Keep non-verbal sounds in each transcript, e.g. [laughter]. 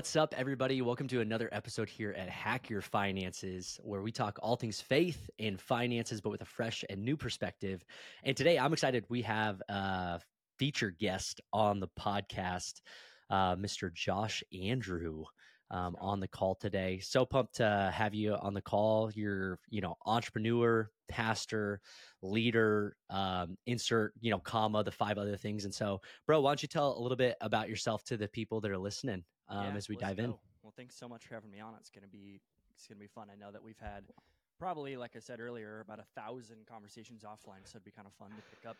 What's up, everybody? Welcome to another episode here at Hack Your Finances, where we talk all things faith and finances, but with a fresh and new perspective. And today I'm excited. We have a featured guest on the podcast, uh, Mr. Josh Andrew. Um, on the call today. So pumped to have you on the call. You're, you know, entrepreneur, pastor, leader, um, insert, you know, comma, the five other things. And so, bro, why don't you tell a little bit about yourself to the people that are listening? Um, yeah, as we dive go. in. Well, thanks so much for having me on. It's gonna be it's gonna be fun. I know that we've had probably, like I said earlier, about a thousand conversations offline, so it'd be kind of fun to pick up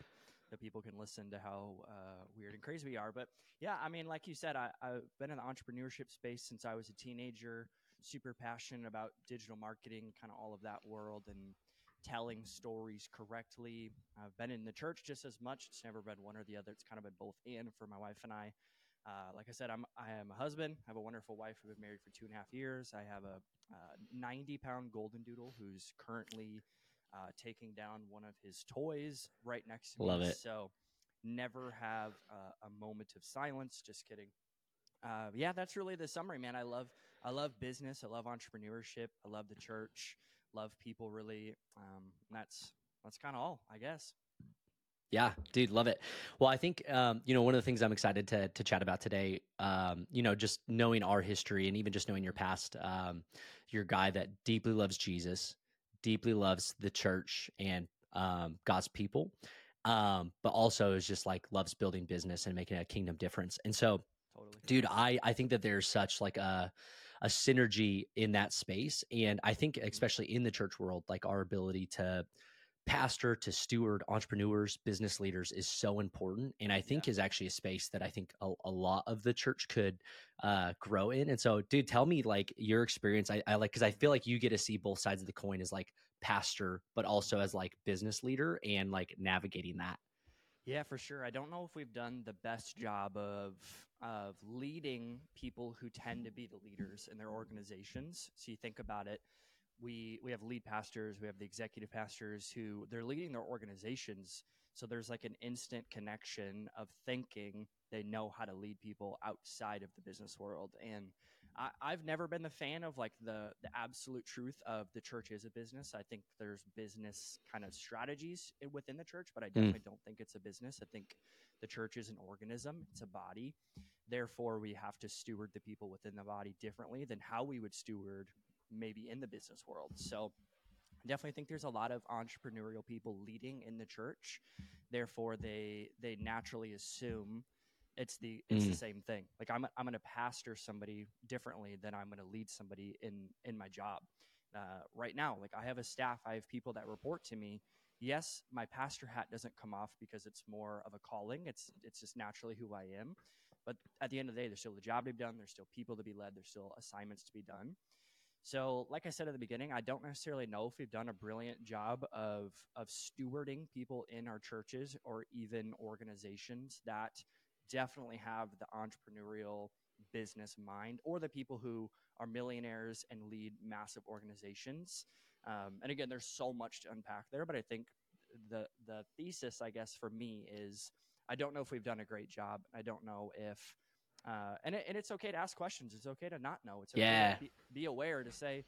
that people can listen to how uh, weird and crazy we are. But yeah, I mean, like you said, I, I've been in the entrepreneurship space since I was a teenager. Super passionate about digital marketing, kind of all of that world, and telling stories correctly. I've been in the church just as much. It's never been one or the other. It's kind of been both and for my wife and I. Uh, like I said, I'm I am a husband. I have a wonderful wife. We've been married for two and a half years. I have a uh, 90 pound golden doodle who's currently uh, taking down one of his toys right next to me. Love it. So never have a moment of silence. Just kidding. Uh, yeah, that's really the summary, man. I love I love business. I love entrepreneurship. I love the church. Love people. Really. Um, that's that's kind of all, I guess. Yeah, dude, love it. Well, I think um, you know one of the things I'm excited to to chat about today. Um, you know, just knowing our history and even just knowing your past. Um, you're a guy that deeply loves Jesus, deeply loves the church and um, God's people, um, but also is just like loves building business and making a kingdom difference. And so, totally. dude, I I think that there's such like a a synergy in that space, and I think mm-hmm. especially in the church world, like our ability to pastor to steward entrepreneurs business leaders is so important and i think yeah. is actually a space that i think a, a lot of the church could uh, grow in and so dude tell me like your experience i, I like because i feel like you get to see both sides of the coin as like pastor but also as like business leader and like navigating that yeah for sure i don't know if we've done the best job of of leading people who tend to be the leaders in their organizations so you think about it we we have lead pastors, we have the executive pastors who they're leading their organizations. So there's like an instant connection of thinking they know how to lead people outside of the business world. And I, have never been the fan of like the the absolute truth of the church is a business. I think there's business kind of strategies within the church, but I mm. definitely mm. don't think it's a business. I think the church is an organism, it's a body. Therefore, we have to steward the people within the body differently than how we would steward maybe in the business world. So I definitely think there's a lot of entrepreneurial people leading in the church. Therefore, they they naturally assume it's the it's mm. the same thing. Like I'm I'm going to pastor somebody differently than I'm going to lead somebody in in my job. Uh, right now, like I have a staff, I have people that report to me. Yes, my pastor hat doesn't come off because it's more of a calling. It's it's just naturally who I am. But at the end of the day, there's still a job to be done. There's still people to be led. There's still assignments to be done. So, like I said at the beginning, I don't necessarily know if we've done a brilliant job of of stewarding people in our churches or even organizations that definitely have the entrepreneurial business mind or the people who are millionaires and lead massive organizations. Um, and again, there's so much to unpack there, but I think the the thesis, I guess, for me is I don't know if we've done a great job. I don't know if uh, and, it, and it's okay to ask questions. It's okay to not know. It's okay yeah. be, be, aware to say,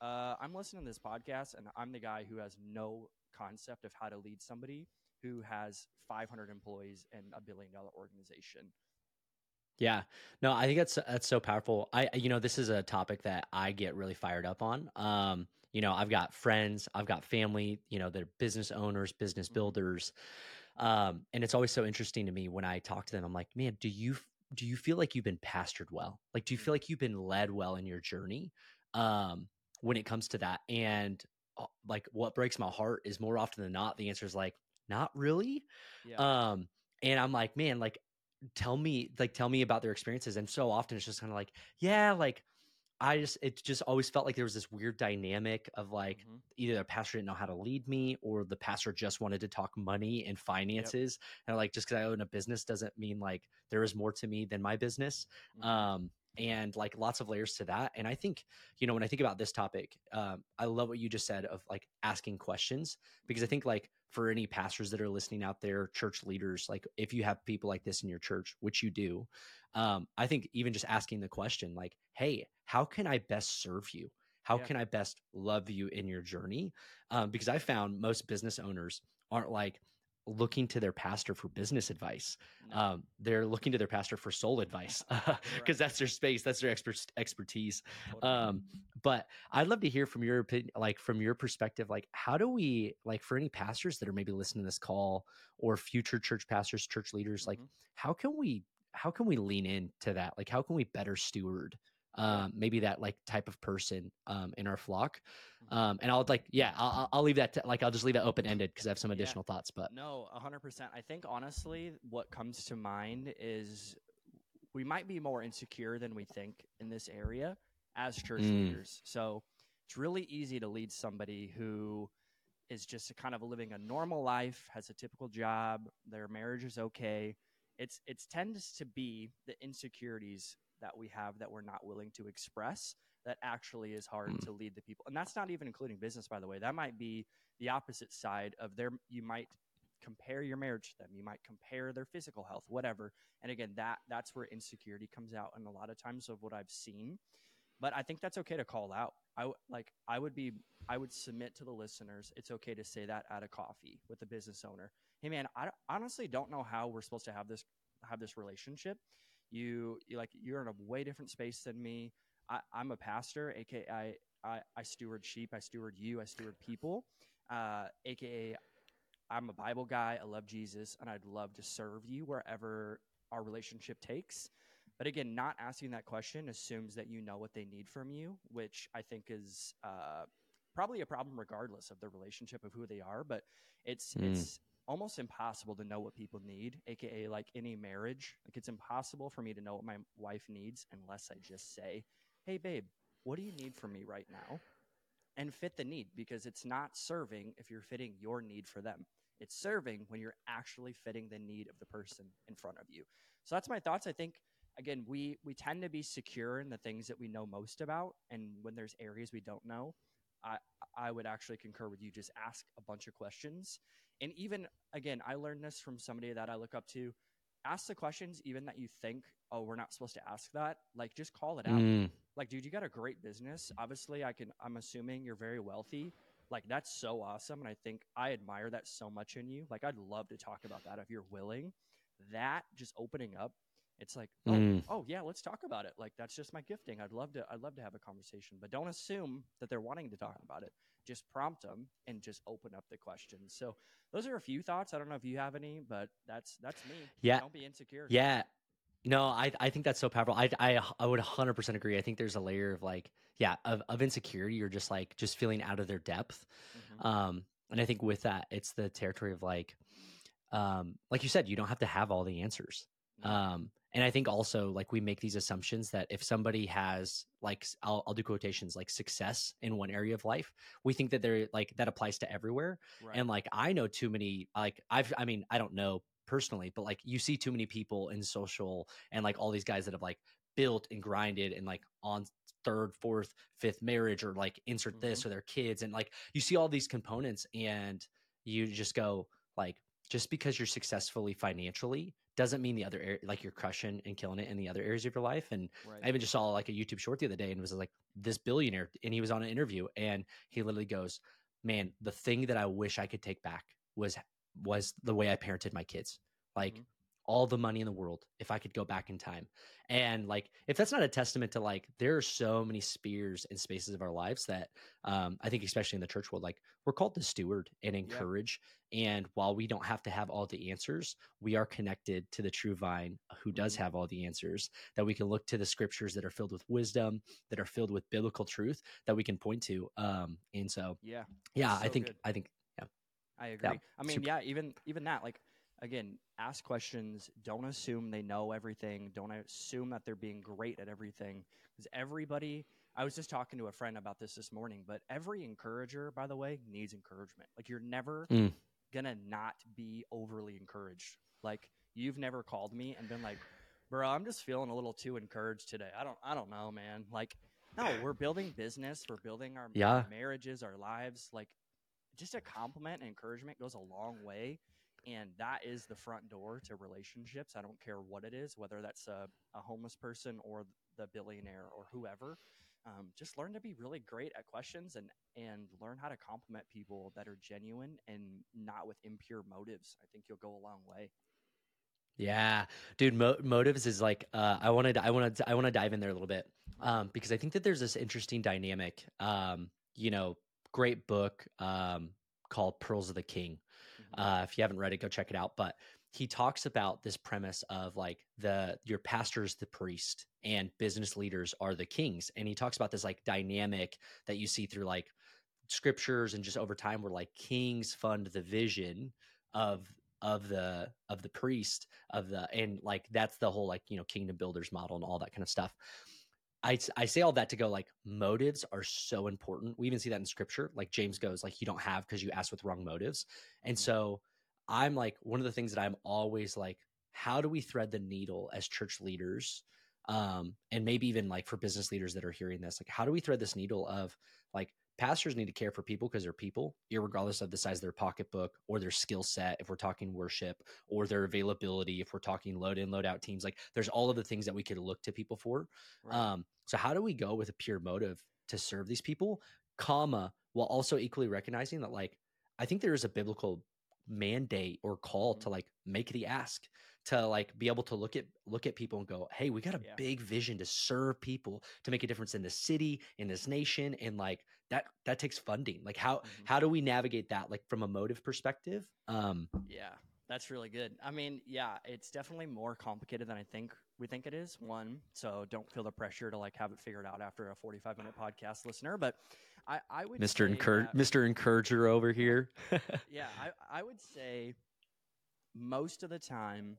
uh, I'm listening to this podcast and I'm the guy who has no concept of how to lead somebody who has 500 employees and a billion dollar organization. Yeah, no, I think that's that's so powerful. I, you know, this is a topic that I get really fired up on. Um, you know, I've got friends, I've got family, you know, they're business owners, business mm-hmm. builders, um, and it's always so interesting to me when I talk to them. I'm like, man, do you do you feel like you've been pastored well? Like, do you feel mm. like you've been led well in your journey um, when it comes to that? And uh, like, what breaks my heart is more often than not, the answer is like, not really. Yeah. Um, and I'm like, man, like, tell me, like, tell me about their experiences. And so often it's just kind of like, yeah, like, I just it just always felt like there was this weird dynamic of like mm-hmm. either the pastor didn't know how to lead me or the pastor just wanted to talk money and finances yep. and like just because I own a business doesn't mean like there is more to me than my business. Mm-hmm. Um, and like lots of layers to that. And I think, you know, when I think about this topic, um, I love what you just said of like asking questions because I think like for any pastors that are listening out there, church leaders, like if you have people like this in your church, which you do, um, I think even just asking the question, like, hey, how can I best serve you? How Yeah. can I best love you in your journey? Um, because I found most business owners aren't like looking to their pastor for business advice. No. Um, they're looking to their pastor for soul advice because [laughs] Right. that's their space, that's their expert expertise. Totally. Um, but I'd love to hear from your opinion, like from your perspective, like how do we, like for any pastors that are maybe listening to this call or future church pastors, church leaders, like Mhm. how can we, how can we lean into that? Like how can we better steward um, maybe that like type of person um, in our flock? Mhm. Um, and I'll like, yeah, I'll, I'll- leave that to, like I'll just leave that open ended because I have some Yeah. additional thoughts. But No, hundred percent. I think honestly, what comes to mind is we might be more insecure than we think in this area as church Mm. leaders. So it's really easy to lead somebody who is just a kind of living a normal life, has a typical job, their marriage is okay. It's it tends to be the insecurities that we have that we're not willing to express that actually is hard Mm. to lead the people. And that's not even including business, by the way. That might be the opposite side of their you might compare your marriage to them you might compare their physical health whatever and again that that's where insecurity comes out and a lot of times of what i've seen but i think that's okay to call out i like i would be i would submit to the listeners it's okay to say that at a coffee with a business owner hey man i honestly don't know how we're supposed to have this have this relationship you, you like you're in a way different space than me I, i'm a pastor aka I, I i steward sheep i steward you i steward people uh, aka I'm a Bible guy. I love Jesus, and I'd love to serve you wherever our relationship takes. But again, not asking that question assumes that you know what they need from you, which I think is uh, probably a problem regardless of the relationship of who they are. But it's Mm. it's almost impossible to know what people need, aka like any marriage. Like it's impossible for me to know what my wife needs unless I just say, "Hey, babe, what do you need from me right now?" and fit the need because it's not serving if you're fitting your need for them. It's serving when you're actually fitting the need of the person in front of you. So that's my thoughts. I think again, we we tend to be secure in the things that we know most about, and when there's areas we don't know, I I would actually concur with you. Just ask a bunch of questions, and even again, I learned this from somebody that I look up to. Ask the questions even that you think, oh, we're not supposed to ask that. Like, just call it out. Mm, like dude you got a great business. Obviously i can i'm assuming you're very wealthy. Like that's so awesome. And i think i admire that so much in you. Like i'd love to talk about that if you're willing. That just opening up it's like oh, Mm. oh yeah let's talk about it. Like that's just my gifting. I'd love to i'd love to have a conversation. But don't assume that they're wanting to talk about it just prompt them and just open up the questions so those are a few thoughts i don't know if you have any but that's that's me Yeah. don't be insecure Yeah. No, I I think that's so powerful. I I I would 100% agree. I think there's a layer of like yeah, of of insecurity or just like just feeling out of their depth. Mhm. Um and I think with that it's the territory of like um like you said you don't have to have all the answers. No. Um and I think also like we make these assumptions that if somebody has like I'll I'll do quotations like success in one area of life, we think that they're like that applies to everywhere. right. And like I know too many like I've I mean I don't know personally, but like you see too many people in social and like all these guys that have like built and grinded and like on third, fourth, fifth marriage or like insert this mm-hmm. or their kids and like you see all these components and you just go like just because you're successfully financially doesn't mean the other area like you're crushing and killing it in the other areas of your life and right. I even just saw like a YouTube short the other day and it was like this billionaire and he was on an interview and he literally goes, "Man, the thing that I wish I could take back was was the way I parented my kids. Like Mhm. All the money in the world if I could go back in time." And like if that's not a testament to like there are so many spheres and spaces of our lives that um I think especially in the church world like we're called to steward and encourage and while we don't have to have all the answers, we are connected to the true vine who does Mhm. have all the answers that we can look to the scriptures that are filled with wisdom, that are filled with biblical truth that we can point to. Um, and so, yeah yeah, so I think, good. I think, yeah, I agree. I mean, super. yeah, even even that, like again, ask questions. Don't assume they know everything. Don't assume that they're being great at everything. Because everybody, I was just talking to a friend about this this morning. But every encourager, by the way, needs encouragement. Like you're never Mm. gonna not be overly encouraged. Like you've never called me and been like, Bro, I'm just feeling a little too encouraged today. I don't I don't know, man. Like no, [laughs] we're building business, we're building our, Yeah. marriages, our lives. Like just a compliment and encouragement goes a long way. And that is the front door to relationships. I don't care what it is, whether that's a, a homeless person or the billionaire or whoever. Um, just learn to be really great at questions and and learn how to compliment people that are genuine and not with impure motives. I think you'll go a long way. Yeah, dude, mo- motives is like uh, I wanted I wanted I want to dive in there a little bit um, because I think that there's this interesting dynamic. Um, you know, great book um, called Pearls of the King. Uh, if you haven't read it, go check it out. But he talks about this premise of like the your pastor's the priest and business leaders are the kings, and he talks about this like dynamic that you see through like scriptures and just over time where like kings fund the vision of of the of the priest of the and like that's the whole like you know kingdom builders model and all that kind of stuff I, I say all that to go like motives are so important. We even see that in scripture. Like James goes, like you don't have because you ask with wrong motives. And Mhm. so I'm like one of the things that I'm always like, how do we thread the needle as church leaders? Um, and maybe even like for business leaders that are hearing this, like how do we thread this needle of like pastors need to care for people because they're people, regardless of the size of their pocketbook or their skill set, if we're talking worship, or their availability, if we're talking load in, load out teams. Like there's all of the things that we could look to people for. Right. Um, so how do we go with a pure motive to serve these people, comma, while also equally recognizing that like I think there is a biblical mandate or call Mhm. to like make the ask to like be able to look at look at people and go hey we got a Yeah. big vision to serve people to make a difference in this city in this nation and like that that takes funding like how Mhm. how do we navigate that like from a motive perspective um Yeah, that's really good. I mean, yeah, it's definitely more complicated than I think we think it is. One, so don't feel the pressure to like have it figured out after a 45 minute podcast listener. But I, I would mr encourage that- mr encourager over here [laughs] yeah, I, I would say most of the time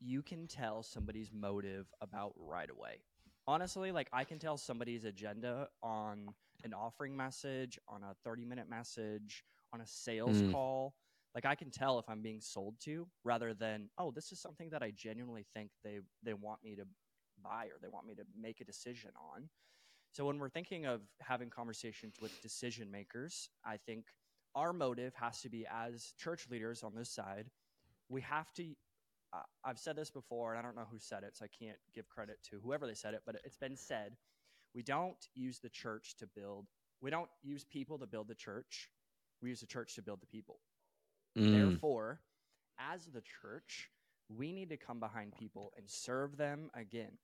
you can tell somebody's motive about right away. Honestly, like I can tell somebody's agenda on an offering message, on a 30 minute message, on a sales Mm. call. Like I can tell if I'm being sold to rather than, oh, this is something that I genuinely think they they want me to buy or they want me to make a decision on. So when we're thinking of having conversations with decision makers, I think our motive has to be as church leaders on this side, we have to. I've said this before, and I don't know who said it, so I can't give credit to whoever they said it, but it's been said. We don't use the church to build. We don't use people to build the church. We use the church to build the people. Mm, Therefore, as the church, we need to come behind people and serve them again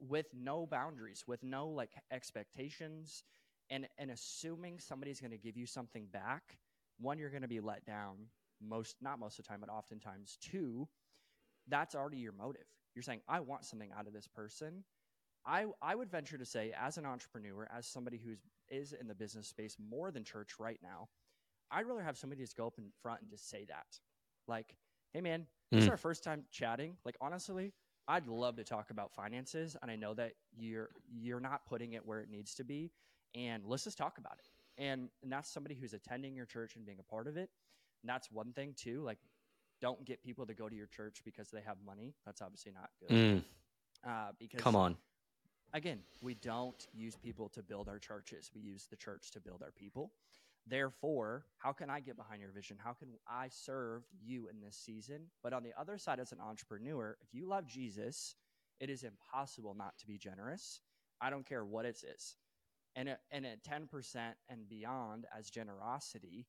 with no boundaries, with no like expectations, and and assuming somebody's going to give you something back. One, you're going to be let down most, not most of the time, but oftentimes. Two, that's already your motive. You're saying, I want something out of this person. I I would venture to say, as an entrepreneur, as somebody who's in the business space more than church right now, I'd rather have somebody just go up in front and just say that. Like, hey man, this is Mm. our first time chatting. Like honestly, I'd love to talk about finances and I know that you're you're not putting it where it needs to be. And let's just talk about it. And and that's somebody who's attending your church and being a part of it. And that's one thing too. Like don't get people to go to your church because they have money. That's obviously not good. mm, Uh, because come on again, we don't use people to build our churches. We use the church to build our people. Therefore, how can I get behind your vision? How can I serve you in this season? But on the other side, as an entrepreneur, if you love Jesus, it is impossible not to be generous. I don't care what it is. And at, and at 10% and beyond as generosity,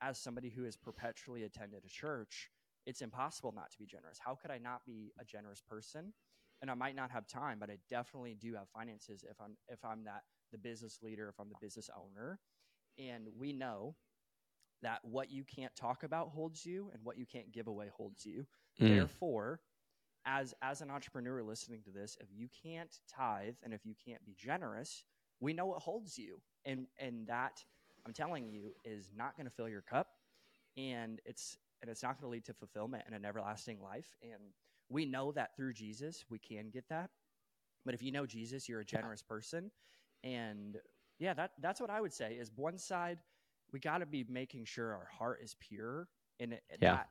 as somebody who has perpetually attended a church, it's impossible not to be generous. How could I not be a generous person? and I might not have time, but I definitely do have finances if I'm if I'm that the business leader, if I'm the business owner. And we know that what you can't talk about holds you and what you can't give away holds you. Mm, Therefore, as as an entrepreneur listening to this, if you can't tithe and if you can't be generous, we know what holds you. And and that I'm telling you is not going to fill your cup and it's and it's not going to lead to fulfillment and an everlasting life and we know that through Jesus we can get that. But if you know Jesus, you're a generous person. And yeah, that that's what I would say is one side we got to be making sure our heart is pure and Yeah. that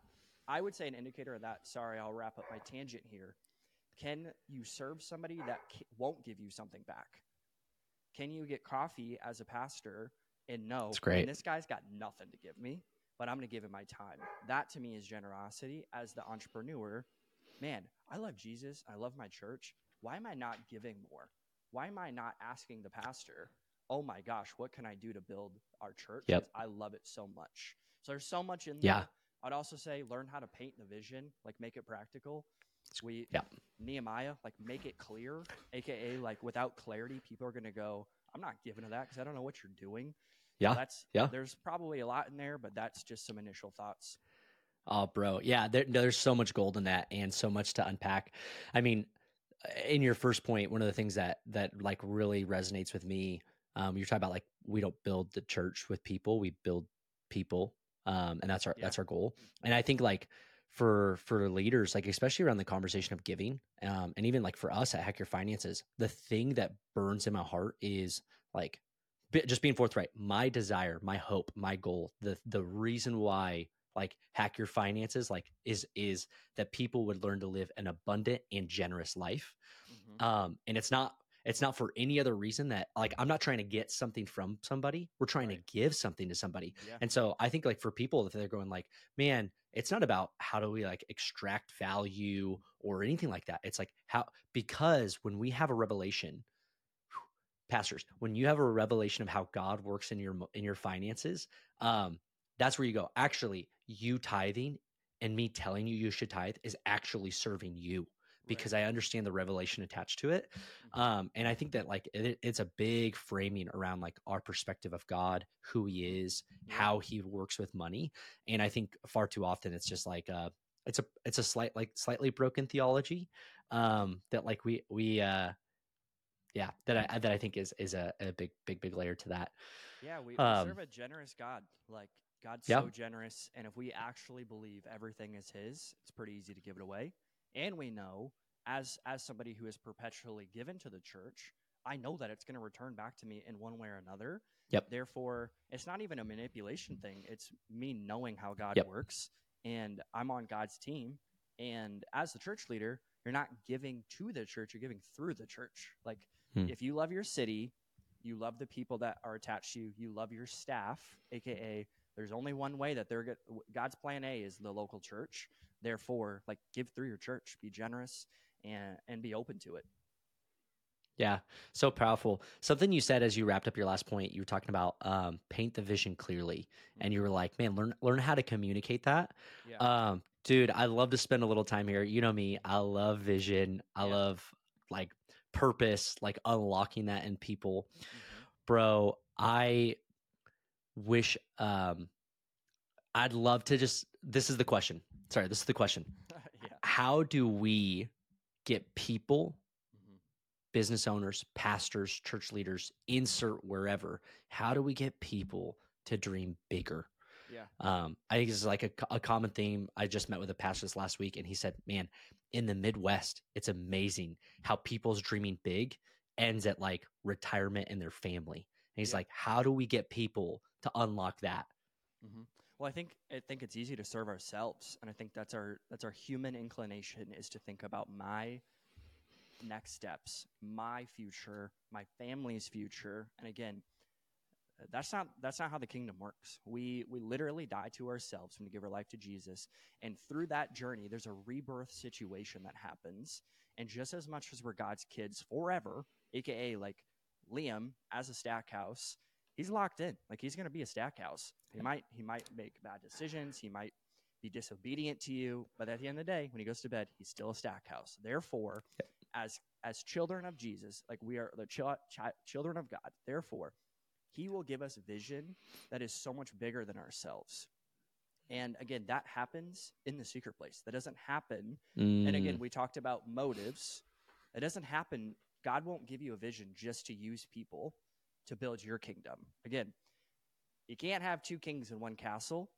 I would say an indicator of that. Sorry, I'll wrap up my tangent here. can you serve somebody that won't give you something back? Can you get coffee as a pastor and know That's great. this guy's got nothing to give me, but I'm going to give it my time? That to me is generosity as the entrepreneur. Man, I love Jesus. I love my church. Why am I not giving more? Why am I not asking the pastor, oh my gosh, what can I do to build our church? Yep. I love it so much. So there's so much in there. Yeah. there. I'd also say learn how to paint the vision, like make it practical. We Yeah. Nehemiah, like make it clear, aka like without clarity, people are gonna go, I'm not giving to that because I don't know what you're doing. Yeah, That's yeah. There's probably a lot in there, but that's just some initial thoughts. Oh, bro. Yeah, there, there's so much gold in that and so much to unpack. I mean, in your first point, one of the things that that like really resonates with me, um, you're talking about like we don't build the church with people, we build people, um, and that's our Yeah. that's our goal. And I think like for for leaders, like especially around the conversation of giving, um, and even like for us at Hack Your Finances, the thing that burns in my heart is like just being forthright. My desire, my hope, my goal, the the reason why like hack your finances like is is that people would learn to live an abundant and generous life Mhm. um and it's not it's not for any other reason that like i'm not trying to get something from somebody we're trying Right. to give something to somebody Yeah. and so i think like for people if they're going like man it's not about how do we like extract value or anything like that it's like how because when we have a revelation pastors when you have a revelation of how god works in your in your finances um that's where you go actually you tithing and me telling you you should tithe is actually serving you because I understand the revelation attached to it. Mhm. Um, and I think that like it, it's a big framing around like our perspective of God, who He is, how He works with money. And I think far too often it's just like uh, it's a it's a slight like slightly broken theology um, that like we we uh, yeah that I that I think is is a, a big big big layer to that. Yeah, we, we Um, serve a generous God. Like God's Yeah. so generous, and if we actually believe everything is His, it's pretty easy to give it away. And we know, as as somebody who is perpetually given to the church, I know that it's going to return back to me in one way or another. Yep. Therefore, it's not even a manipulation thing. It's me knowing how God Yep. works, and I'm on God's team. And as the church leader, you're not giving to the church; you're giving through the church. Like Hmm. if you love your city, you love the people that are attached to you, you love your staff, aka there's only one way that they're God's plan A is the local church. Therefore, like give through your church, be generous and and be open to it. Yeah, so powerful. Something you said as you wrapped up your last point, you were talking about um, paint the vision clearly, and you were like, "Man, learn learn how to communicate that." Yeah. Um, dude, I love to spend a little time here. You know me, I love vision. I Yeah. love like purpose, like unlocking that in people. Mhm. Bro, I wish um I'd love to just this is the question. Sorry, this is the question. [laughs] yeah. How do we get people Mhm. business owners, pastors, church leaders, insert wherever. How do we get people to dream bigger? Yeah. Um, I think this is like a, a common theme. I just met with a pastor this last week, and he said, "Man, in the Midwest, it's amazing how people's dreaming big ends at like retirement and their family." And he's Yeah. like, "How do we get people to unlock that?" hmm Well, I think I think it's easy to serve ourselves, and I think that's our that's our human inclination is to think about my next steps, my future, my family's future, and again, that's not that's not how the kingdom works. We we literally die to ourselves when we give our life to Jesus, and through that journey, there's a rebirth situation that happens, and just as much as we're God's kids forever, aka like Liam as a Stackhouse he's locked in. Like he's going to be a Stackhouse. He might he might make bad decisions. He might be disobedient to you, but at the end of the day, when he goes to bed, he's still a Stackhouse. Therefore, as as children of Jesus, like we are the chil- chi- children of God. Therefore, he will give us vision that is so much bigger than ourselves. And again, that happens in the secret place. That doesn't happen and again, Mm, we talked about motives. It doesn't happen. God won't give you a vision just to use people to build your kingdom. Again, you can't have two kings in one castle.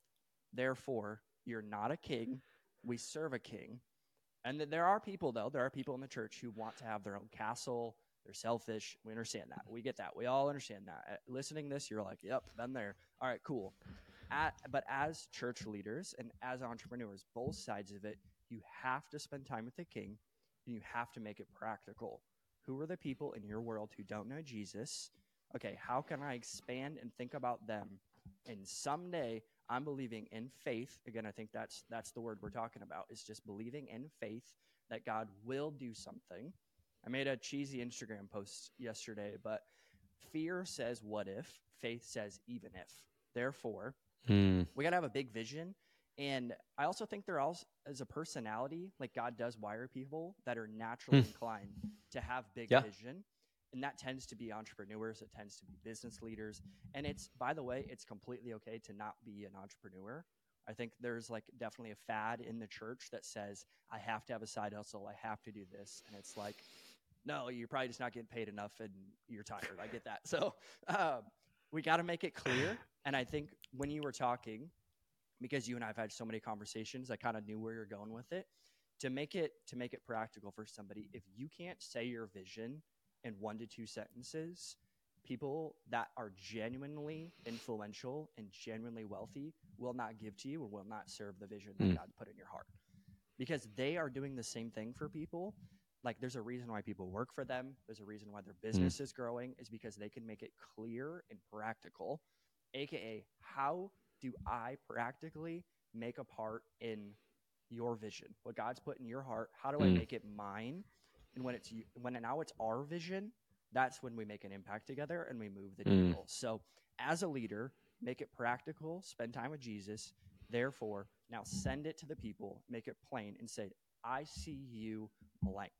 Therefore, you're not a king. We serve a king. And th- there are people, though, there are people in the church who want to have their own castle. They're selfish. We understand that. Mm-hmm. We get that. We all understand that. Listening to this, you're like, yep, been there. All right, cool. At, but as church leaders and as entrepreneurs, both sides of it, you have to spend time with the king. then you have to make it practical. Who are the people in your world who don't know Jesus? Okay, how can I expand and think about them? And someday I'm believing in faith. Again, I think that's that's the word we're talking about. Is just believing in faith that God will do something. I made a cheesy Instagram post yesterday, but fear says what if, faith says even if. Therefore, Mm. we got to have a big vision. And I also think there also as a personality, like God does wire people that are naturally inclined to have big Yeah. vision. And that tends to be entrepreneurs, it tends to be business leaders. And it's, by the way, it's completely okay to not be an entrepreneur. I think there's like definitely a fad in the church that says, I have to have a side hustle, I have to do this. And it's like, no, you're probably just not getting paid enough and you're tired. I get that. [laughs] So um, we got to make it clear. And I think when you were talking, because you and I've had so many conversations, I kind of knew where you're going with it. To make it to make it practical for somebody, if you can't say your vision in one to two sentences, people that are genuinely influential and genuinely wealthy will not give to you or will not serve the vision that Mm. God put in your heart. Because they are doing the same thing for people. Like there's a reason why people work for them. There's a reason why their business is growing is because they can make it clear and practical. AKA, how do I practically make a part in your vision? What God's put in your heart, how do I Mm. make it mine? And when it's when now it's our vision, that's when we make an impact together and we move the Mm. needle. So, as a leader, make it practical, spend time with Jesus. Therefore, now send it to the people, make it plain, and say, I see you blank.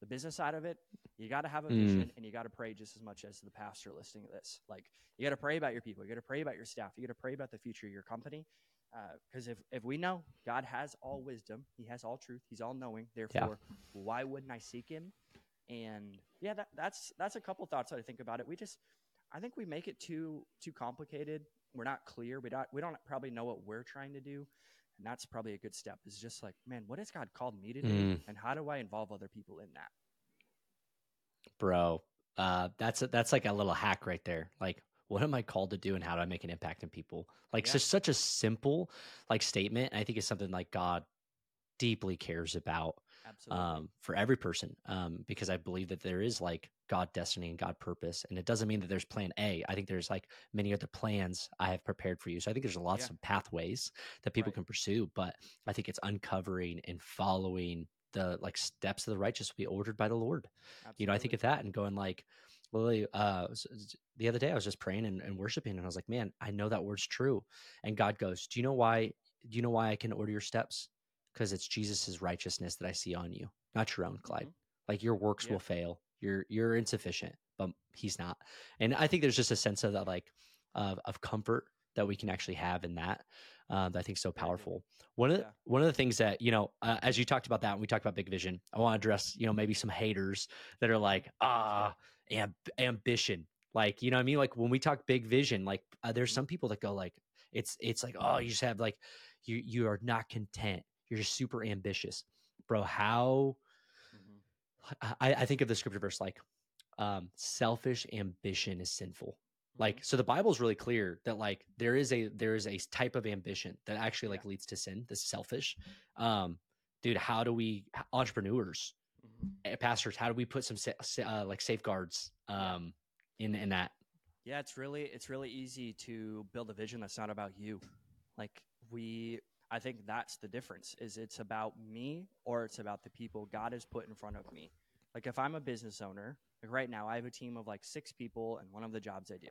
The business side of it, you got to have a Mm. vision and you got to pray just as much as the pastor listening to this. Like, you got to pray about your people, you got to pray about your staff, you got to pray about the future of your company. Because if, if we know God has all wisdom, He has all truth, He's all knowing, therefore, why wouldn't I seek Him? And yeah, that, that's that's a couple thoughts that I think about it. We just, I think we make it too too complicated. We're not clear. We don't we don't probably know what we're trying to do, and that's probably a good step. Is just like, man, what has God called me to do, Mm. and how do I involve other people in that? bro uh that's a, that's like a little hack right there like what am i called to do and how do i make an impact in people like Yeah. just such a simple like statement i think it's something like god deeply cares about. Um for every person um because i believe that there is like god destiny and god purpose and it doesn't mean that there's plan a i think there's like many other plans i have prepared for you so i think there's lots Yeah. of pathways that people Right. can pursue but i think it's uncovering and following the like steps of the righteous will be ordered by the lord you know, I think of that and going like, literally, uh, the other day I was just praying and, and worshiping, and I was like, man, I know that word's true. And God goes, do you know why? Do you know why I can order your steps? Because it's Jesus's righteousness that I see on you, not your own, Clyde. Mhm. Like your works Yeah. will fail. You're you're insufficient, but He's not. And I think there's just a sense of that, like, of of comfort that we can actually have in that. Uh, that I think is so powerful. One of the, Yeah. one of the things that you know, uh, as you talked about that, and we talked about big vision. I want to address you know maybe some haters that are like ah amb- ambition like you know what i mean like when we talk big vision like uh, there's Mhm. some people that go like it's it's like oh you just have like you you are not content you're just super ambitious. Bro how Mhm. i i think of the scripture verse like um selfish ambition is sinful. Like so the bible's really clear that like there is a there is a type of ambition that actually like leads to sin that's selfish. Um dude how do we entrepreneurs Mhm. eh, pastors how do we put some uh, like safeguards um in in that? Yeah, it's really it's really easy to build a vision that's not about you. Like we I think that's the difference is it's about me or it's about the people God has put in front of me. Like if I'm a business owner, like right now I have a team of like 6 people and one of the jobs I do.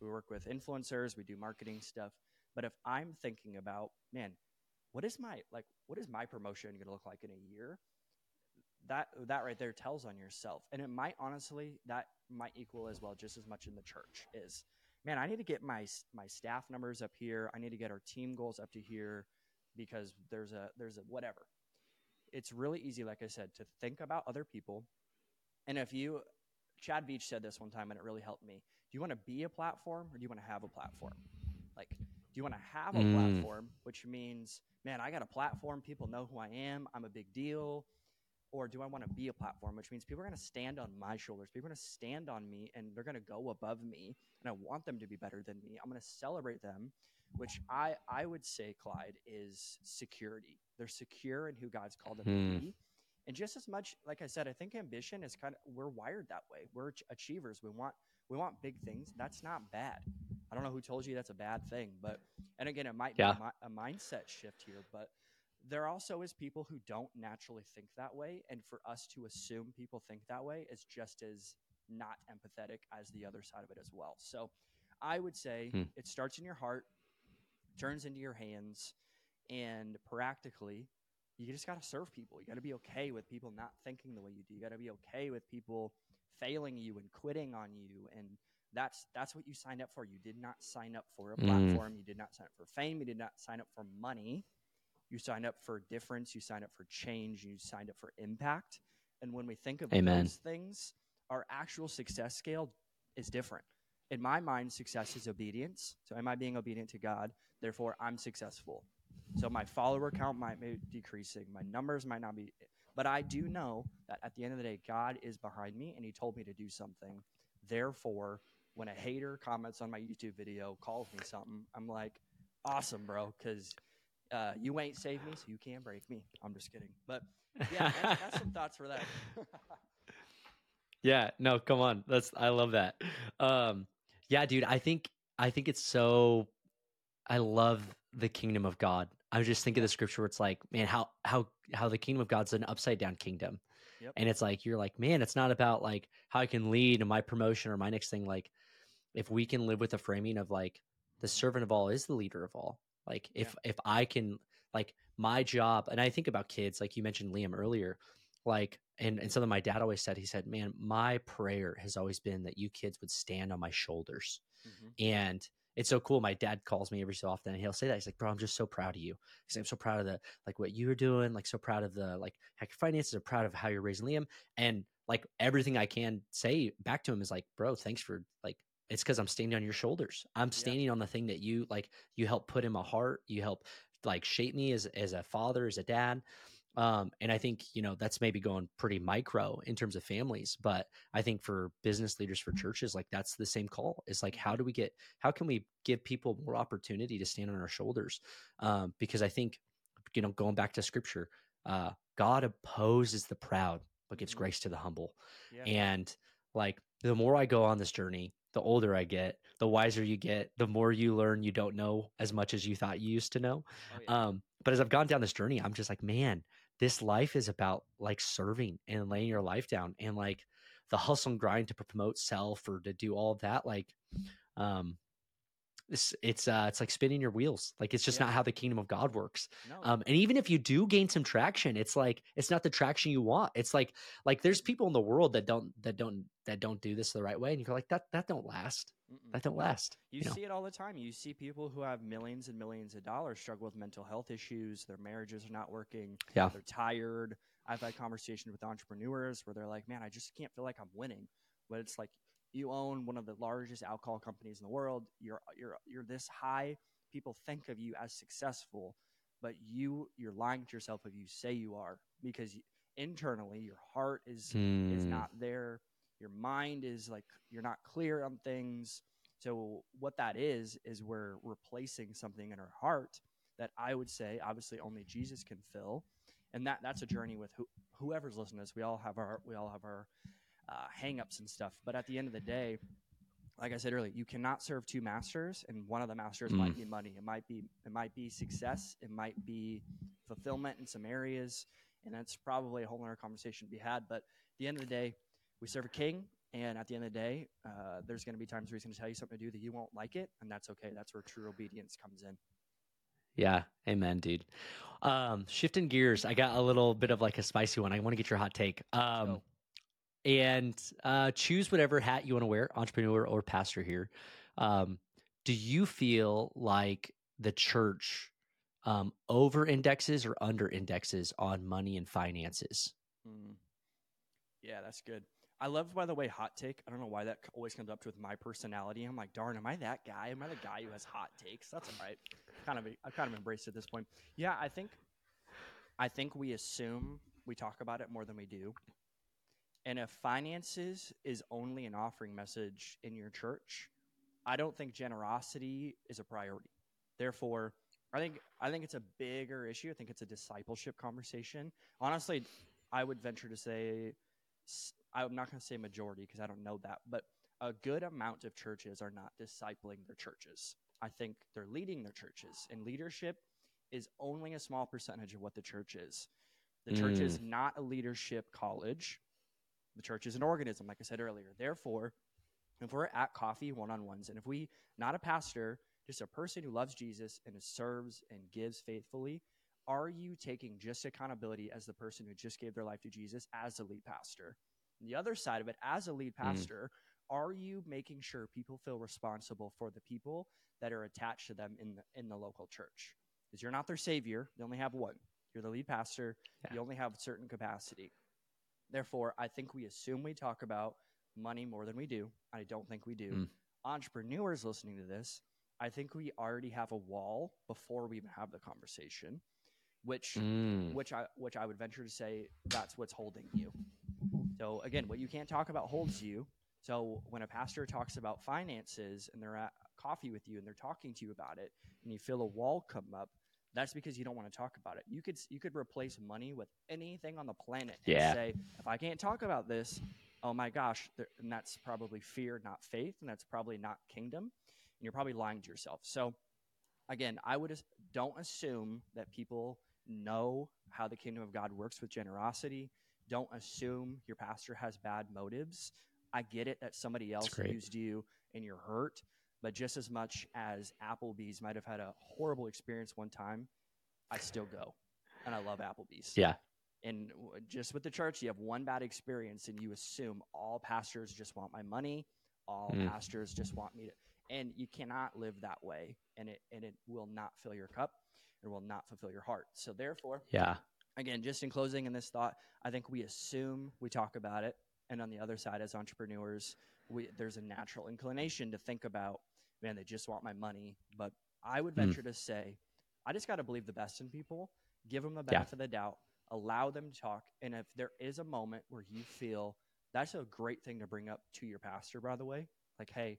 We work with influencers, we do marketing stuff. But if I'm thinking about, man, what is my like what is my promotion going to look like in a year? That that right there tells on yourself. And it might honestly that might equal as well just as much in the church is man, I need to get my my staff numbers up here. I need to get our team goals up to here because there's a there's a whatever. It's really easy, like I said, to think about other people. And if you, Chad Veach said this one time, and it really helped me. Do you want to be a platform or do you want to have a platform? Like, do you want to have a Mm. platform, which means, man, I got a platform. People know who I am. I'm a big deal. Or do I want to be a platform, which means people are going to stand on my shoulders. People are going to stand on me and they're going to go above me. And I want them to be better than me. I'm going to celebrate them, which I, I would say, Clyde, is security. They're secure in who God's called them Hmm. to be. And just as much, like I said, I think ambition is kind of we're wired that way. We're ach- achievers. We want we want big things. That's not bad. I don't know who told you that's a bad thing, but and again, it might Yeah. be a, a mindset shift here, but there also is people who don't naturally think that way, and for us to assume people think that way is just as not empathetic as the other side of it as well. So, I would say Hmm. it starts in your heart, turns into your hands, and practically, you just got to serve people. You got to be okay with people not thinking the way you do. You got to be okay with people failing you and quitting on you and that's that's what you signed up for. You did not sign up for a Mm. platform. You did not sign up for fame. You did not sign up for money. You signed up for difference. You signed up for change. You signed up for impact. And when we think of Amen. those things, our actual success scale is different. In my mind, success is obedience. So, am I being obedient to God? Therefore, I'm successful. So, my follower count might be decreasing. My numbers might not be. But I do know that at the end of the day, God is behind me and He told me to do something. Therefore, when a hater comments on my YouTube video, calls me something, I'm like, awesome, bro, because uh, you ain't saved me, so you can't break me. I'm just kidding. But yeah, that's, that's [laughs] some thoughts for that. [laughs] Yeah, no, come on. That's I love that. Um yeah, dude, I think I think it's so I love the kingdom of God. I was just thinking of the scripture where it's like, man, how how how the kingdom of God's an upside down kingdom. Yep. And it's like you're like, man, it's not about like how I can lead and my promotion or my next thing. Like if we can live with the framing of like the servant of all is the leader of all. Like if if I can like my job and I think about kids, like you mentioned Liam earlier, like and, and something my dad always said, he said, Man, my prayer has always been that you kids would stand on my shoulders. Mhm. And it's so cool. My dad calls me every so often and he'll say that. He's like, Bro, I'm just so proud of you. He's like, I'm so proud of the like what you're doing, like so proud of the like hack your finances, I'm proud of how you're raising Liam. And like everything I can say back to him is like, bro, thanks for like it's because I'm standing on your shoulders. I'm standing on the thing that you like you help put in my heart. You help like shape me as as a father, as a dad. Um, and I think, you know, that's maybe going pretty micro in terms of families, but I think for business leaders, for churches, like that's the same call. It's like, how do we get, how can we give people more opportunity to stand on our shoulders? Um, because I think, you know, going back to scripture, uh, God opposes the proud, but gives Mhm. grace to the humble. Yeah. And like the more I go on this journey, the older I get, the wiser you get, the more you learn you don't know as much as you thought you used to know. Oh, yeah. Um, but as I've gone down this journey, I'm just like, man, this life is about like serving and laying your life down and like the hustle and grind to promote self or to do all that. Like, um, this it's uh it's like spinning your wheels. Like it's just Yeah. not how the kingdom of God works. no, Um, and even if you do gain some traction, it's like it's not the traction you want. It's like like there's people in the world that don't that don't that don't do this the right way, and you're like that that don't last. mm-mm. That don't last. You, you know. see it all the time. You see people who have millions and millions of dollars struggle with mental health issues. Their marriages are not working. Yeah. They're tired. I've had conversations with entrepreneurs where they're like, man, I just can't feel like I'm winning. But it's like you own one of the largest alcohol companies in the world. You're you're you're this high. People think of you as successful, but you you're lying to yourself if you say you are because internally your heart is is Hmm. not there. Your mind is like you're not clear on things. So what that is is we're replacing something in our heart that I would say obviously only Jesus can fill, and that that's a journey with who, whoever's listening to this. We all have our we all have our uh, hangups and stuff, but at the end of the day, like I said earlier, you cannot serve two masters, and one of the masters might be money. It might be it might be success. It might be fulfillment in some areas, and that's probably a whole other conversation to be had. But at the end of the day, we serve a king, and at the end of the day, uh, there's going to be times where he's going to tell you something to do that you won't like it, and that's okay. That's where true obedience comes in. Yeah, amen, dude. Um, shifting gears, I got a little bit of like a spicy one. I want to get your hot take. Um. And uh, choose whatever hat you want to wear, entrepreneur or pastor here. Um, do you feel like the church um, over indexes or under indexes on money and finances? Mm. Yeah, that's good. I love, by the way, hot take. I don't know why that always comes up with my personality. I'm like, darn, am I that guy? Am I the guy who has hot takes? That's all right. Kind of, I've kind of embraced it at this point. Yeah, I think, I think we assume we talk about it more than we do. And if finances is only an offering message in your church, I don't think generosity is a priority. Therefore, I think I think it's a bigger issue. I think it's a discipleship conversation. Honestly, I would venture to say, I'm not going to say majority because I don't know that, but a good amount of churches are not discipling their churches. I think they're leading their churches, and leadership is only a small percentage of what the church is. The church mm. is not a leadership college. The church is an organism, like I said earlier. Therefore, if we're at coffee one on ones, and if we, not a pastor, just a person who loves Jesus and serves and gives faithfully, are you taking just accountability as the person who just gave their life to Jesus as a lead pastor? And the other side of it, as a lead mm. pastor, mm. are you making sure people feel responsible for the people that are attached to them in the, in the local church? Because you're not their savior. They only have one. You're the lead pastor. Yeah. You only have a certain capacity. Therefore, I think we assume we talk about money more than we do. I don't think we do. Mm. Entrepreneurs listening to this, I think we already have a wall before we even have the conversation which mm. which I which I would venture to say that's what's holding you. So again, what you can't talk about holds you. So when a pastor talks about finances and they're at coffee with you and they're talking to you about it and you feel a wall come up, that's because you don't want to talk about it. You could you could replace money with anything on the planet yeah. say if I can't talk about this, oh my gosh, and that's probably fear, not faith, and that's probably not kingdom, and you're probably lying to yourself. So again, I would just don't assume that people know how the kingdom of God works with generosity. Don't assume your pastor has bad motives. I get it that somebody else used you and you're hurt, but just as much as Applebee's might have had a horrible experience one time, I still go. And I love Applebee's. Yeah. And just with the church, you have one bad experience and you assume all pastors just want my money, all mm. pastors just want me to and you cannot live that way and it and it will not fill your cup and will not fulfill your heart. So therefore, yeah. Again, just in closing in this thought, I think we assume we talk about it, and on the other side, as entrepreneurs, we, there's a natural inclination to think about, man, they just want my money. But I would hmm. venture mm. to say, I just got to believe the best in people, give them the benefit yeah. of the doubt, allow them to talk, and if there is a moment where you feel that's a great thing to bring up to your pastor, by the way, like, hey,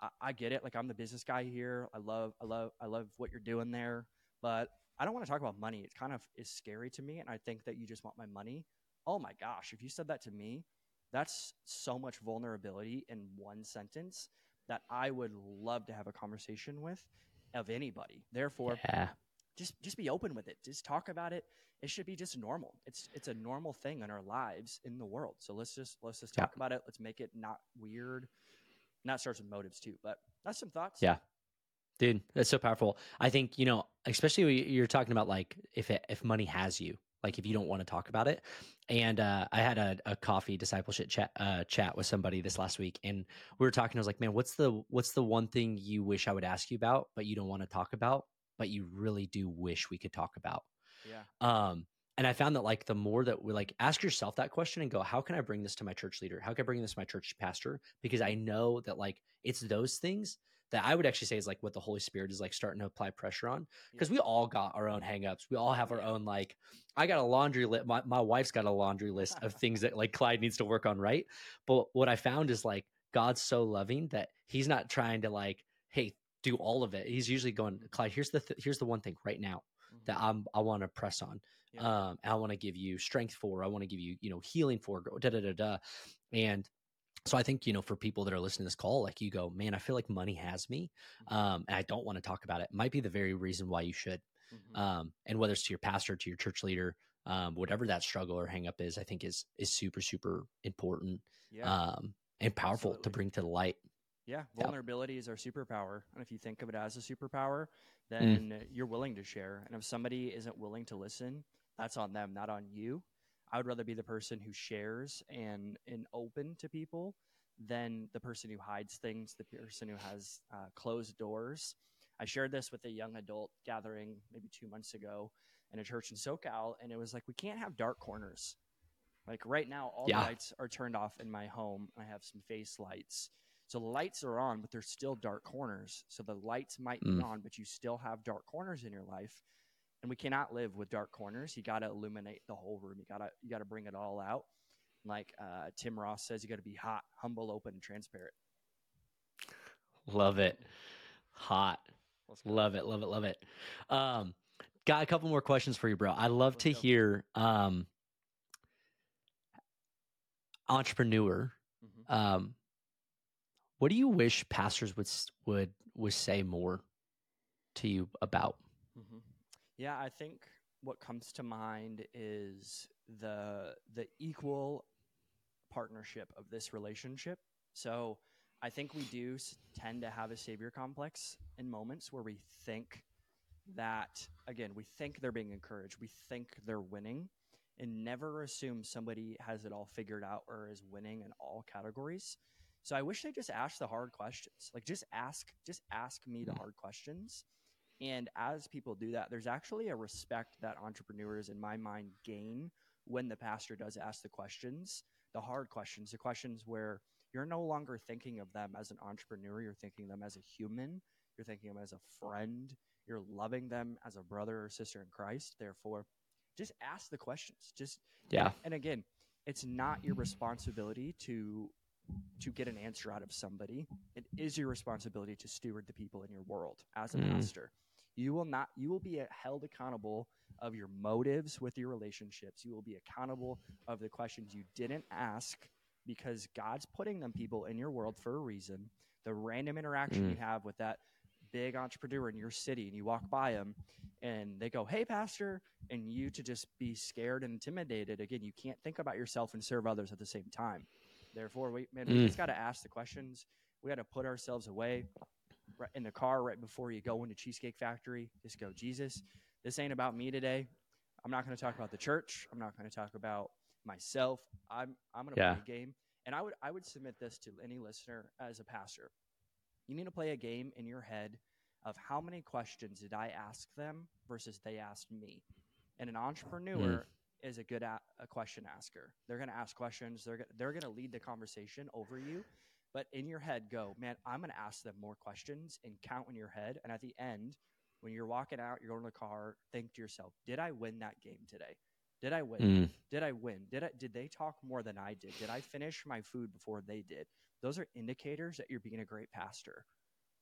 I, I get it. Like I'm the business guy here. I love, I love, I love what you're doing there but I don't want to talk about money. It kind of is scary to me. And I think that you just want my money. Oh my gosh, if you said that to me, that's so much vulnerability in one sentence that I would love to have a conversation with of anybody. Therefore, yeah. just just be open with it. Just talk about it. It should be just normal. It's it's a normal thing in our lives in the world. So let's just let's just talk yeah. about it. Let's make it not weird. And that starts with motives too. But that's some thoughts. Yeah. Dude, that's so powerful. I think, you know, especially when you're talking about like if it, if money has you, like if you don't want to talk about it. And uh, I had a, a coffee discipleship chat uh, chat with somebody this last week, and we were talking. I was like, "Man, what's the what's the one thing you wish I would ask you about, but you don't want to talk about, but you really do wish we could talk about?" Yeah. Um, and I found that like the more that we like ask yourself that question and go, how can I bring this to my church leader? How can I bring this to my church pastor? Because I know that like it's those things that I would actually say is like what the Holy Spirit is like starting to apply pressure on because we all got our own hangups. We all have our own like I got a laundry list. My, my wife's got a laundry list of things that like Clyde needs to work on, right? But what I found is like God's so loving that he's not trying to like, hey, do all of it. He's usually going, Clyde, here's the th- here's the one thing right now that mm-hmm. I'm I want to press on. Yeah. Um, I want to give you strength for. I want to give you you know healing for. Da da da da. And so I think, you know, for people that are listening to this call, like you go, man, I feel like money has me. Mm-hmm. Um, and I don't want to talk about it. Might be the very reason why you should. Mm-hmm. Um, and whether it's to your pastor, to your church leader, um, whatever that struggle or hang up is, I think is, is super, super important. Yeah. Um, and powerful Absolutely. to bring to the light. Yeah. Vulnerability yeah. is our superpower. And if you think of it as a superpower, mm. then mm. you're willing to share. And if somebody isn't willing to listen, that's on them, not on you. I would rather be the person who shares and and open to people than the person who hides things, the person who has uh, closed doors. I shared this with a young adult gathering maybe two months ago in a church in SoCal, and it was like we can't have dark corners. Like right now, all yeah. the lights are turned off in my home. I have some face lights. So the lights are on, but there's still dark corners. So the lights might mm. be on, but you still have dark corners in your life and we cannot live with dark corners. You got to illuminate the whole room. You gotta you gotta bring it all out. Like uh, Tim Ross says, you got to be hot, humble, open, and transparent. Love it, hot. Love it, love it, love it. Um, got a couple more questions for you, bro. I'd love Let's to go. hear. Um, entrepreneur, Mhm. um, what do you wish pastors would would would say more to you about? Yeah, I think what comes to mind is the the equal partnership of this relationship. So I think we do tend to have a savior complex in moments where we think that again we think they're being encouraged, we think they're winning, and never assume somebody has it all figured out or is winning in all categories. So I wish they just ask the hard questions. Like just ask just ask me the Mm. hard questions. And as people do that, there's actually a respect that entrepreneurs, in my mind, gain when the pastor does ask the questions, the hard questions, the questions where you're no longer thinking of them as an entrepreneur, you're thinking them as a human, you're thinking them as a friend, you're loving them as a brother or sister in Christ. Therefore, just ask the questions. Just Yeah. and again, it's not your responsibility to to get an answer out of somebody. It is your responsibility to steward the people in your world as a Mm. pastor. You will not you will be held accountable of your motives with your relationships. You will be accountable of the questions you didn't ask because God's putting them people in your world for a reason. The random interaction Mm. you have with that big entrepreneur in your city and you walk by them and they go, "Hey pastor," and you to just be scared and intimidated. Again, you can't think about yourself and serve others at the same time. Therefore, we man, we Mm. just got to ask the questions. We got to put ourselves away in the car right before you go into Cheesecake Factory. Just go, Jesus, this ain't about me today. I'm not going to talk about the church. I'm not going to talk about myself. I'm I'm going to Yeah. play a game. And I would I would submit this to any listener as a pastor. You need to play a game in your head of how many questions did I ask them versus they asked me. And an entrepreneur hmm. is a good a, a question asker. They're going to ask questions. They're go- they're going to lead the conversation over you. But in your head, go, man. I'm going to ask them more questions and count in your head. And at the end, when you're walking out, you're going to the car. Think to yourself, did I win that game today? Did I win? Mm. Did I win? Did I did they talk more than I did? Did I finish my food before they did? Those are indicators that you're being a great pastor,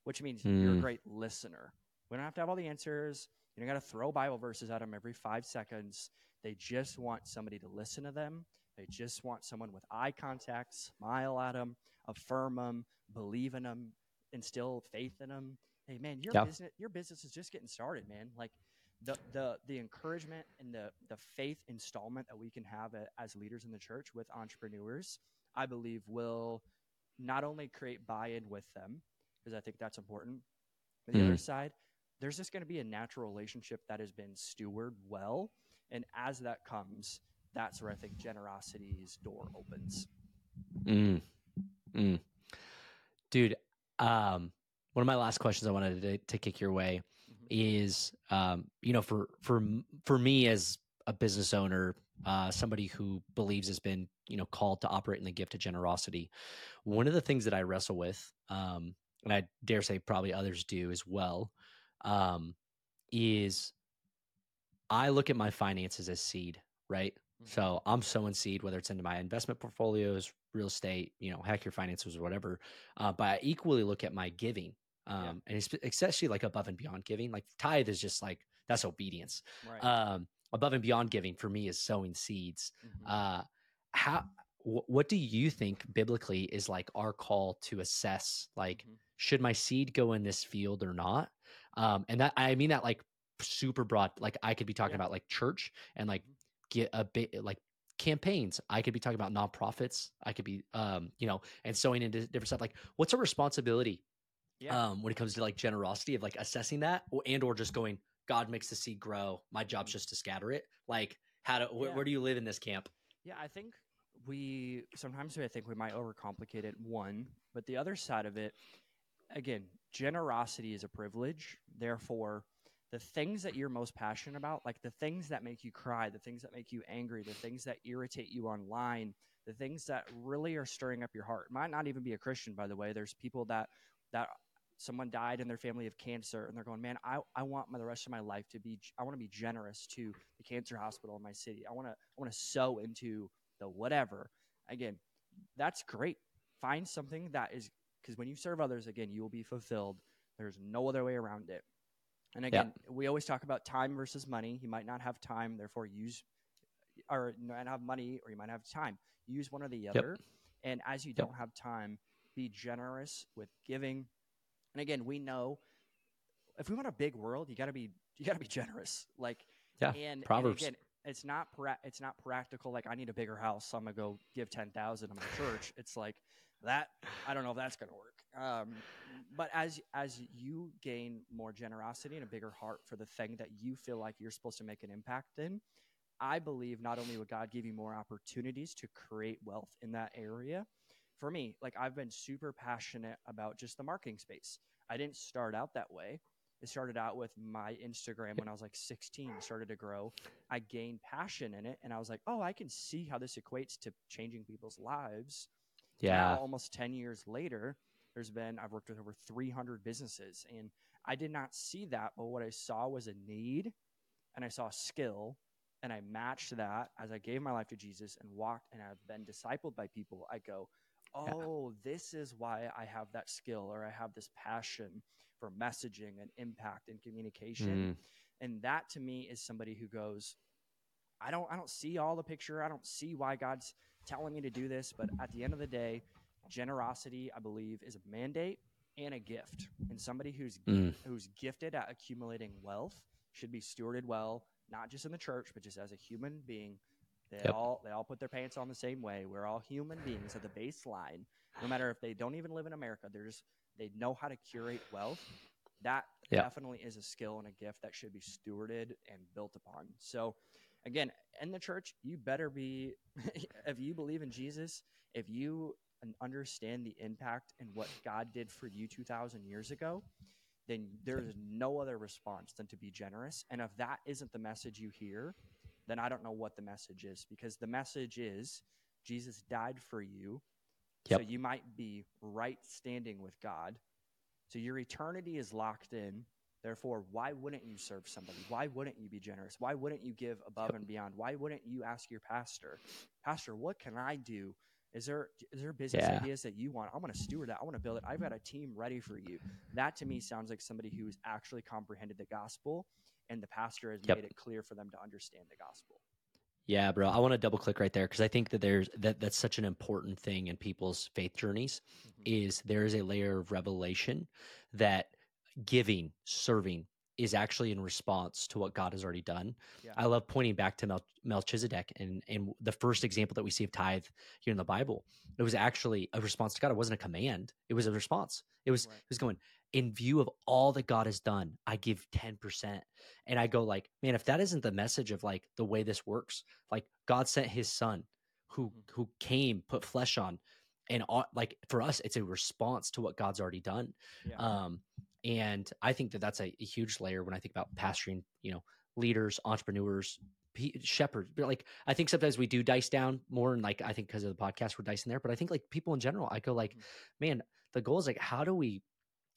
which means you're a Mm. great listener. We don't have to have all the answers. You don't got to throw Bible verses at them every five seconds. They just want somebody to listen to them. They just want someone with eye contact, smile at them, affirm them, believe in them, instill faith in them. Hey, man, your Yeah. business your business is just getting started, man. Like the the the encouragement and the the faith installment that we can have as leaders in the church with entrepreneurs, I believe will not only create buy-in with them because I think that's important. But the Mhm. other side, there's just going to be a natural relationship that has been steward well, and as that comes, that's where I think generosity's door opens. Mm. Mm. Dude, um, one of my last questions I wanted to, to kick your way Mhm. is, um, you know, for for for me as a business owner, uh, somebody who believes has been, you know, called to operate in the gift of generosity. One of the things that I wrestle with, um, and I dare say probably others do as well, um, is I look at my finances as seed, right? Mhm. So I'm sowing seed, whether it's into my investment portfolios, real estate, you know, hack your finances or whatever. Uh, but I equally look at my giving, um, and especially like above and beyond giving. Like tithe is just like that's obedience. Right. Um, above and beyond giving for me is sowing seeds. Mhm. Uh, how? Wh- what do you think biblically is like our call to assess? Like, Mhm. should my seed go in this field or not? Um, and that I mean that like super broad. Like I could be talking Yeah. about like church and like Mhm. Get a bit like campaigns. I could be talking about nonprofits. I could be um, you know, and sowing into different stuff. Like what's a responsibility yeah. um when it comes to like generosity of like assessing that or, and or just going, God makes the seed grow. My job's Mhm. just to scatter it. Like how to wh- Yeah. where do you live in this camp? Yeah, I think we sometimes I think we might overcomplicate it. One, but the other side of it, again, generosity is a privilege. Therefore, the things that you're most passionate about, like the things that make you cry, the things that make you angry, the things that irritate you online, the things that really are stirring up your heart, might not even be a Christian, by the way. There's people that that someone died in their family of cancer and they're going man i, I want my, the rest of my life to be i want to be generous to the cancer hospital in my city. I want to i want to sow into the whatever. Again that's great. Find something that is because when you serve others again you will be fulfilled. There's no other way around it and again we always talk about time versus money you might not have time therefore use or not have money, or you might have time. Use one or the other. And as you don't have time, be generous with giving. And again, we know if we want a big world, you got to be you got to be generous. Like Yeah, and, and again, it's not pra- it's not practical. Like I need a bigger house, so I'm gonna go give ten thousand to my church. It's like that. I don't know if that's gonna work. Um, but as as you gain more generosity and a bigger heart for the thing that you feel like you're supposed to make an impact in, I believe not only will God give you more opportunities to create wealth in that area. For me, like I've been super passionate about just the marketing space. I didn't start out that way. It started out with my Instagram when I was like 16, it started to grow. I gained passion in it and I was like, oh, I can see how this equates to changing people's lives. Yeah. Now, almost 10 years later, there's been, I've worked with over 300 businesses and I did not see that, but what I saw was a need and I saw skill and I matched that as I gave my life to Jesus and walked and I've been discipled by people. I go, Yeah. oh, this is why I have that skill or I have this passion for messaging and impact and communication. Mm, And that to me is somebody who goes, I don't I don't see all the picture. I don't see why God's telling me to do this, but at the end of the day, generosity, I believe, is a mandate and a gift. And somebody who's mm. who's gifted at accumulating wealth should be stewarded well, not just in the church, but just as a human being. They Yep. all they all put their pants on the same way. We're all human beings at the baseline. No matter if they don't even live in America, they're just they know how to curate wealth. That Yep. definitely is a skill and a gift that should be stewarded and built upon. So again, in the church, you better be [laughs] if you believe in Jesus, if you un- understand the impact and what God did for you 2000 years ago, then there's no other response than to be generous. And if that isn't the message you hear, then I don't know what the message is because the message is Jesus died for you so you might be right standing with God. So your eternity is locked in. Therefore, why wouldn't you serve somebody? Why wouldn't you be generous? Why wouldn't you give above and beyond? Why wouldn't you ask your pastor, Pastor, what can I do? Is there is there business Yeah. ideas that you want? I want to steward that. I want to build it. I've got a team ready for you. That to me sounds like somebody who's actually comprehended the gospel, and the pastor has Yep. made it clear for them to understand the gospel. Yeah, bro. I want to double click right there because I think that there's that that's such an important thing in people's faith journeys mm-hmm. is there is a layer of revelation that giving, serving is actually in response to what God has already done. Yeah. I love pointing back to Mel- Melchizedek and and the first example that we see of tithe here in the Bible. It was actually a response to God. It wasn't a command. It was a response. It was Right. it was going in view of all that God has done. I give ten percent, and I go like, man, if that isn't the message of like the way this works, like God sent His Son, who Mhm. who came, put flesh on, and all, like for us, it's a response to what God's already done. Yeah. Um, and I think that that's a, a huge layer when I think about pastoring, you know, leaders, entrepreneurs, shepherds. But like, I think sometimes we do dice down more, and like I think because of the podcast, we're dicing there. But I think like people in general, I go like, Mhm. man, the goal is like, how do we,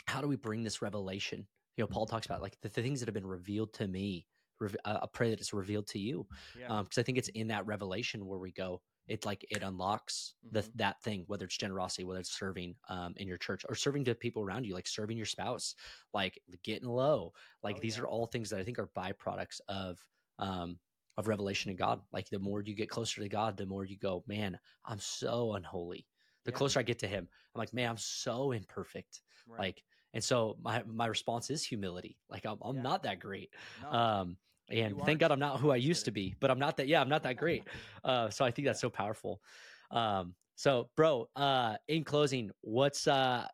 how do we bring this revelation? You know, Paul talks about like the, the things that have been revealed to me. Rev- uh, I pray that it's revealed to you, yeah. because I think it's in that revelation where we go. It like it unlocks the Mhm. that thing, whether it's generosity, whether it's serving um, in your church or serving to people around you, like serving your spouse, like getting low. Like Oh, these yeah. are all things that I think are byproducts of um, of revelation in God. Like the more you get closer to God, the more you go, man, I'm so unholy. The Yeah. closer I get to Him, I'm like, man, I'm so imperfect. Right. Like, and so my my response is humility. Like I'm I'm Yeah. not that great. No, Um, and thank God. I'm not who I used to be, but I'm not that. Yeah, I'm not that great. [laughs] Uh, so I think that's so powerful. Um, so, bro, uh, in closing, what's uh,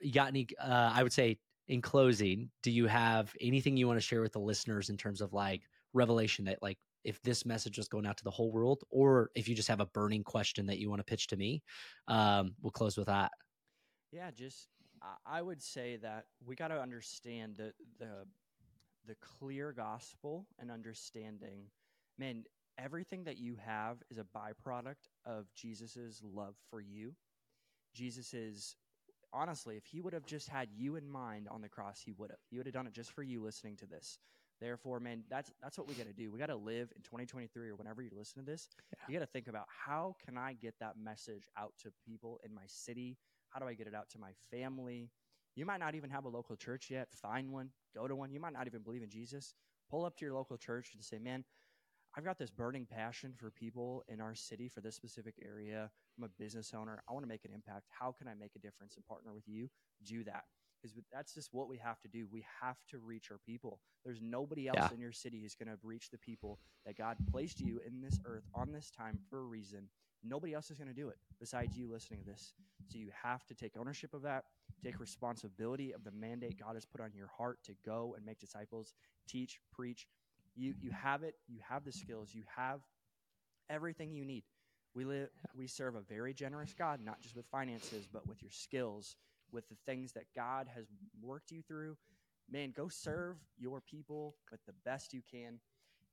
you got any? Uh, I would say in closing, do you have anything you want to share with the listeners in terms of like revelation that like if this message was going out to the whole world, or if you just have a burning question that you want to pitch to me, um, we'll close with that. Yeah, just I- I would say that we got to understand the the the clear gospel and understanding. Man, everything that you have is a byproduct of Jesus's love for you. Jesus is honestly, if he would have just had you in mind on the cross, he would have. He would have done it just for you listening to this. Therefore, man, that's that's what we got to do. We got to live in 2023 or whenever you listen to this. You got to think about how can I get that message out to people in my city? How do I get it out to my family? You might not even have a local church yet. Find one, go to one. You might not even believe in Jesus. Pull up to your local church and say, "Man, I've got this burning passion for people in our city for this specific area. I'm a business owner. I want to make an impact. How can I make a difference and partner with you? Do that because that's just what we have to do. We have to reach our people. There's nobody else yeah. in your city who's going to reach the people that God placed you in this earth on this time for a reason. Nobody else is going to do it besides you listening to this. So you have to take ownership of that, take responsibility of the mandate God has put on your heart to go and make disciples, teach, preach. You you have it, you have the skills, you have everything you need. We live we serve a very generous God, not just with finances, but with your skills, with the things that God has worked you through. Man, go serve your people with the best you can.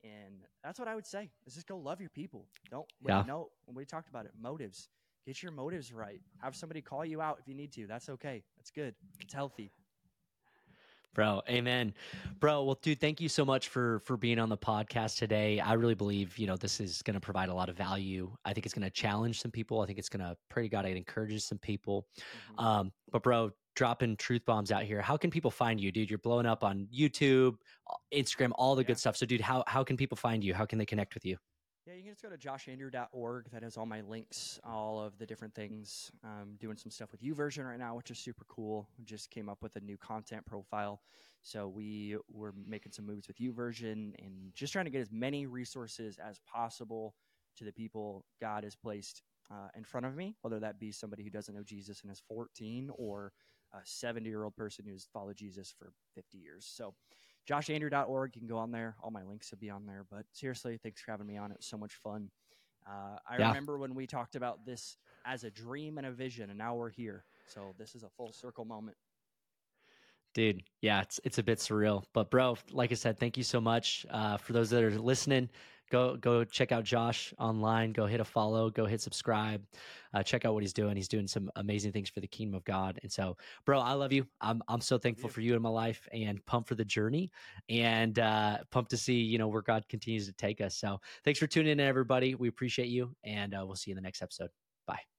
And that's what I would say is just go love your people. Don't yeah. no when we talked about it, motives. Get your motives right. Have somebody call you out if you need to. That's okay. That's good. It's healthy. Bro, amen. Bro, well dude, thank you so much for for being on the podcast today. I really believe, you know, this is going to provide a lot of value. I think it's going to challenge some people. I think it's going to pray to God it encourages some people. Mm-hmm. Um, but bro, dropping truth bombs out here. How can people find you, dude? You're blowing up on YouTube, Instagram, all the yeah. good stuff. So dude, how how can people find you? How can they connect with you? Yeah, you can just go to joshandrew.org. That has all my links, all of the different things. I'm doing some stuff with YouVersion right now, which is super cool. Just came up with a new content profile. So we were making some moves with YouVersion and just trying to get as many resources as possible to the people God has placed uh, in front of me, whether that be somebody who doesn't know Jesus and is 14 or a 70 year old person who's followed Jesus for 50 years. So joshandrew.org. You can go on there. All my links will be on there. But seriously, thanks for having me on. It was so much fun. Uh, I yeah. remember when we talked about this as a dream and a vision, and now we're here. So this is a full circle moment. Dude, yeah, it's it's a bit surreal, but bro, like I said, thank you so much uh, for those that are listening go go check out Josh online. Go hit a follow. Go hit subscribe. Uh, check out what he's doing. He's doing some amazing things for the kingdom of God. And so, bro, I love you. I'm I'm so thankful for you in my life and pumped for the journey and uh, pumped to see you know where God continues to take us. So, thanks for tuning in, everybody. We appreciate you, and uh, we'll see you in the next episode. Bye.